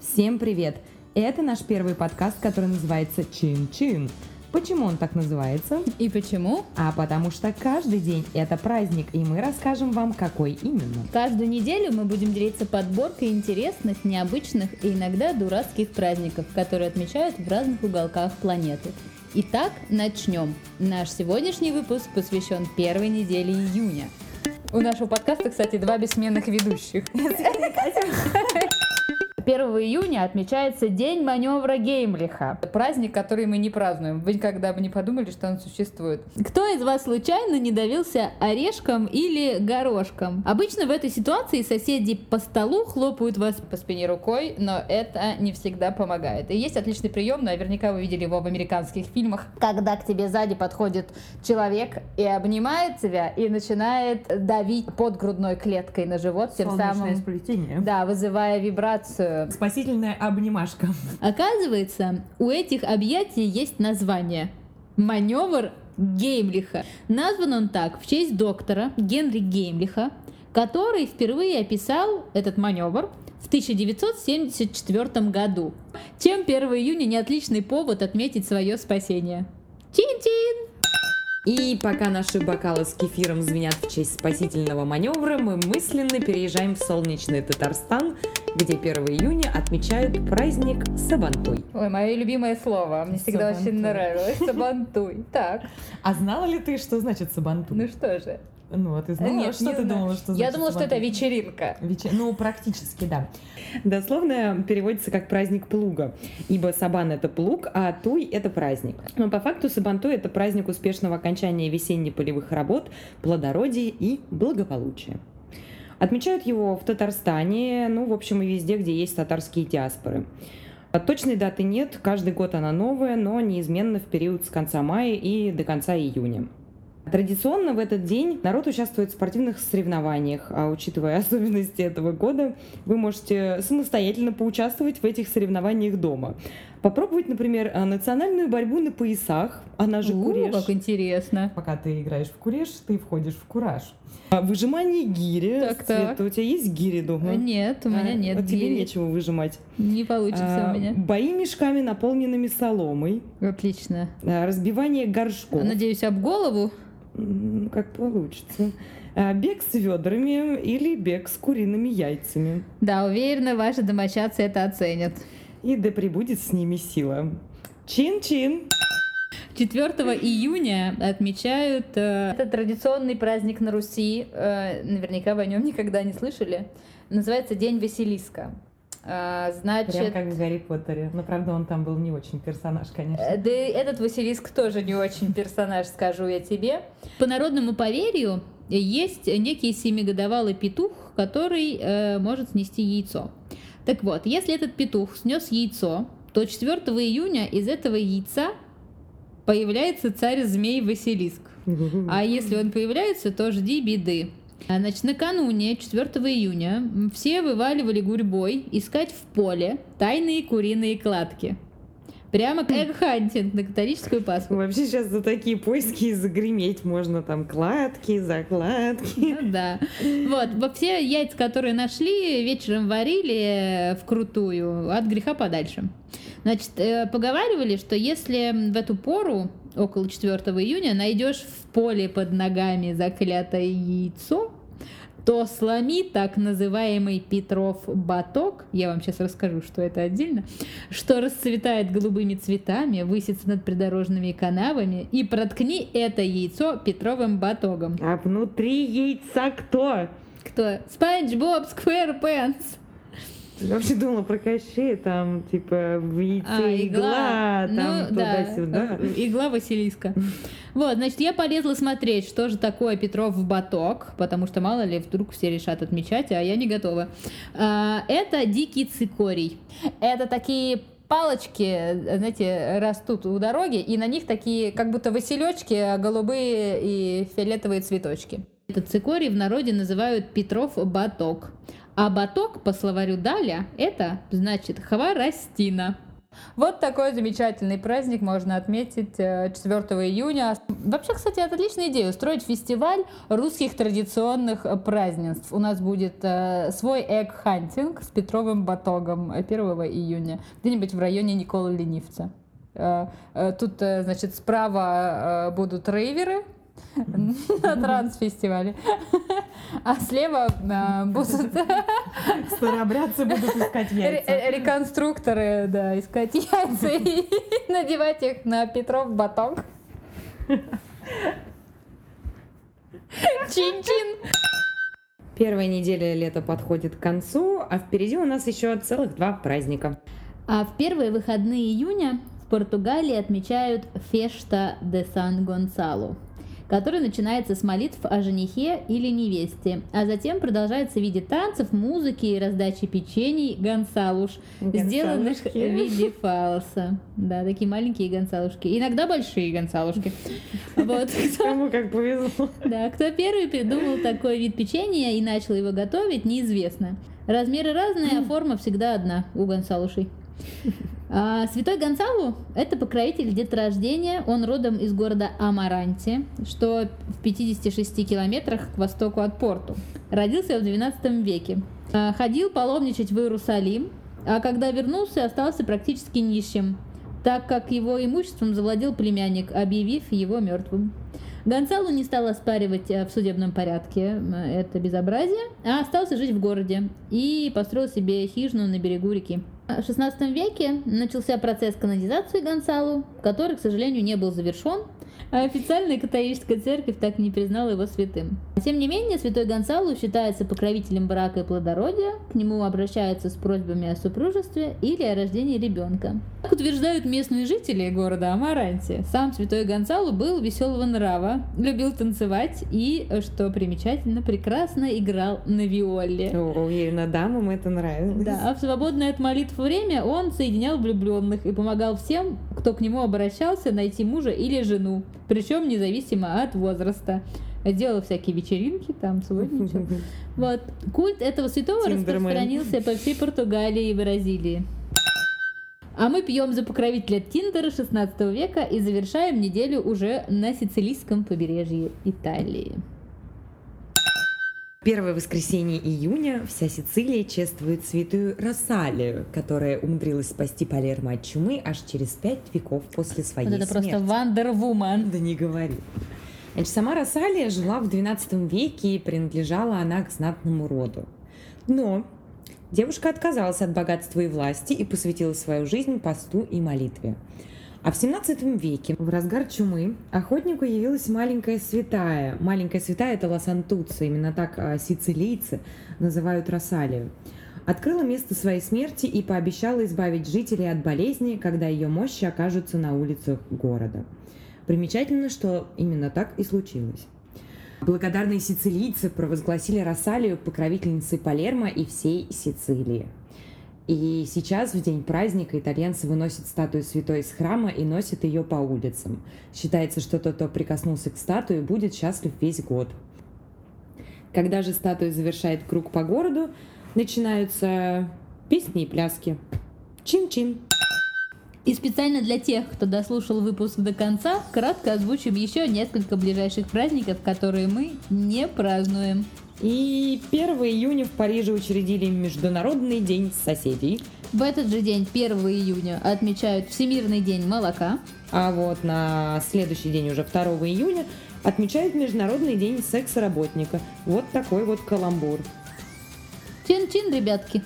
Всем привет! Это наш первый подкаст, который называется Чин-Чин. Почему он так называется? И почему? А потому что каждый день это праздник, и мы расскажем вам, какой именно. Каждую неделю мы будем делиться подборкой интересных, необычных и иногда дурацких праздников, которые отмечают в разных уголках планеты. Итак, начнем. Наш сегодняшний выпуск посвящен первой неделе июня. У нашего подкаста, кстати, два бессменных ведущих. 1 июня отмечается День маневра Геймлиха. Праздник, который мы не празднуем. Вы никогда бы не подумали, что он существует. Кто из вас случайно не давился орешком или горошком? Обычно в этой ситуации соседи по столу хлопают вас по спине рукой, но это не всегда помогает. И есть отличный прием, наверняка вы видели его в американских фильмах, когда к тебе сзади подходит человек и обнимает тебя и начинает давить под грудной клеткой на живот, тем Солнечное самым сплетение. да, вызывая вибрацию Спасительная обнимашка. Оказывается, у этих объятий есть название. Маневр Геймлиха. Назван он так в честь доктора Генри Геймлиха, который впервые описал этот маневр в 1974 году. Чем 1 июня не отличный повод отметить свое спасение? Чин-чин! И пока наши бокалы с кефиром звенят в честь спасительного маневра, мы мысленно переезжаем в солнечный Татарстан, где 1 июня отмечают праздник Сабантуй. Ой, мое любимое слово. Мне всегда очень Сабантуй. нравилось. Сабантуй. Так, А знала ли ты, что значит Сабантуй? ну что же. Ну, а ты знала, Нет, что не ты знаю. думала, что Я значит думала, что это Сабантуй? вечеринка. Вече- Ну, практически, да. Дословно переводится как праздник плуга, ибо Сабан — это плуг, а Туй — это праздник. Но по факту Сабантуй — это праздник успешного окончания весенне-полевых работ, плодородия и благополучия. Отмечают его в Татарстане, ну, в общем, и везде, где есть татарские диаспоры. Точной даты нет, каждый год она новая, но неизменно в период с конца мая и до конца июня. Традиционно в этот день народ участвует в спортивных соревнованиях, а учитывая особенности этого года, вы можете самостоятельно поучаствовать в этих соревнованиях дома. Попробовать, например, а, национальную борьбу на поясах, она же У, куреш. как интересно. Пока ты играешь в куреш, ты входишь в кураж. А, Выжимание гири. Так, так. Света, у тебя есть гири дома? Нет, у меня А, нет тебе гири. нечего выжимать. Не получится А, у меня. Бои мешками, наполненными соломой. Отлично. А, Разбивание горшков. Надеюсь, об голову? Как получится. А, Бег с ведрами или бег с куриными яйцами. Да, уверена, ваши домочадцы это оценят. И да пребудет с ними сила. Чин-чин! 4 июня отмечают... э, это традиционный праздник на Руси. э, наверняка вы о нем никогда не слышали. Называется День Василиска. Прям значит, как в Гарри Поттере. Но правда он там был не очень персонаж, конечно. Э, Да этот Василиск тоже не очень персонаж, скажу я тебе. По народному поверью есть некий семигодовалый петух, который э, может снести яйцо. Так вот, если этот петух снес яйцо, то 4 июня из этого яйца появляется царь змей Василиск. А если он появляется, то жди беды. А, Значит, накануне 4 июня все вываливали гурьбой искать в поле тайные куриные кладки. Прямо как эгхантинг на католическую Пасху. Вообще сейчас за такие поиски загреметь можно там кладки, закладки. Ну да. Вот, во все яйца, которые нашли, вечером варили вкрутую, от греха подальше. Значит, э, поговаривали, что если в эту пору, около 4 июня, найдешь в поле под ногами заклятое яйцо, то сломи так называемый Петров баток, я вам сейчас расскажу, что это отдельно, что расцветает голубыми цветами, высится над придорожными канавами, и проткни это яйцо Петровым батогом. А внутри яйца кто? Кто? Спанч Боб Сквэрпэнс. Я вообще думала про Кощея, там, типа, в яйце А, игла, там, Ну, да, туда-сюда. э, Игла Василиска. Вот, значит, я полезла смотреть, что же такое Петров в баток, потому что мало ли вдруг все решат отмечать, а я не готова. А, Это дикий цикорий. Это такие палочки, знаете, растут у дороги, и на них такие, как будто василечки, а голубые и фиолетовые цветочки. Этот цикорий в народе называют Петров баток. А баток, по словарю Даля, это значит хворостина. Вот такой замечательный праздник можно отметить 4 э, июня. Вообще, кстати, это отличная идея устроить фестиваль русских традиционных э, празднеств. У нас будет э, свой эг-хантинг с Петровым батогом 1 июня, где-нибудь в районе Николы Ленивца. Э, э, тут, значит, справа будут рейверы, на транс-фестивале. А слева будут... Старообрядцы будут искать яйца. Реконструкторы, да, искать яйца и надевать их на Петров батон. Чин-чин! Первая неделя лета подходит к концу, а впереди у нас еще целых два праздника. А в первые выходные июня в Португалии отмечают Фешта де Сан-Гонсалу который начинается с молитв о женихе или невесте, а затем продолжается в виде танцев, музыки и раздачи печений гонсалуш, сделанных в виде фалоса. Да, такие маленькие гонсалушки. Иногда большие гонсалушки. Вот. Кому как повезло. Да, кто первый придумал такой вид печенья и начал его готовить, неизвестно. Размеры разные, а форма всегда одна у гонсалушей. А, Святой Гонсалу – это покровитель деторождения. Он родом из города Амаранти, что в 56 километрах к востоку от порту. Родился в 12 веке. А, ходил паломничать в Иерусалим, а когда вернулся, остался практически нищим, так как его имуществом завладел племянник, объявив его мертвым. Гонсалу не стал оспаривать э, в судебном порядке это безобразие, а остался жить в городе и построил себе хижину на берегу реки. В XVI веке начался процесс канонизации Гонсалу, который, к сожалению, не был завершен, а официальная католическая церковь так и не признала его святым. Тем не менее, святой Гонсалу считается покровителем брака и плодородия, к нему обращаются с просьбами о супружестве или о рождении ребенка. Как утверждают местные жители города Амаранти, сам святой Гонсалу был веселого нрава, любил танцевать и, что примечательно, прекрасно играл на виоле. Уверена, дамам это нравилось. Да, а в свободное от молитв время он соединял влюбленных и помогал всем, кто к нему обращался, найти мужа или жену причем независимо от возраста. Делал всякие вечеринки, там сводничал. Вот. Культ этого святого распространился по всей Португалии и Бразилии. А мы пьем за покровителя Тиндера 16 века и завершаем неделю уже на сицилийском побережье Италии. Первое воскресенье июня вся Сицилия чествует святую Рассалию, которая умудрилась спасти Палермо от чумы аж через пять веков после своей вот это смерти. просто Вандервумен. Да не говори. Значит, сама Рассалия жила в XII веке и принадлежала она к знатному роду. Но девушка отказалась от богатства и власти и посвятила свою жизнь посту и молитве. А в 17 веке, в разгар чумы, охотнику явилась маленькая святая. Маленькая святая – это Лас-Антуца, именно так а, сицилийцы называют Росалию. Открыла место своей смерти и пообещала избавить жителей от болезни, когда ее мощи окажутся на улицах города. Примечательно, что именно так и случилось. Благодарные сицилийцы провозгласили Росалию покровительницей Палермо и всей Сицилии – и сейчас, в день праздника, итальянцы выносят статую святой из храма и носят ее по улицам. Считается, что тот, кто прикоснулся к статуе, будет счастлив весь год. Когда же статуя завершает круг по городу, начинаются песни и пляски. Чин-чин. И специально для тех, кто дослушал выпуск до конца, кратко озвучим еще несколько ближайших праздников, которые мы не празднуем. И 1 июня в Париже учредили Международный день соседей. В этот же день, 1 июня, отмечают Всемирный день молока. А вот на следующий день, уже 2 июня, отмечают Международный день секс-работника. Вот такой вот каламбур. Чин-чин, ребятки.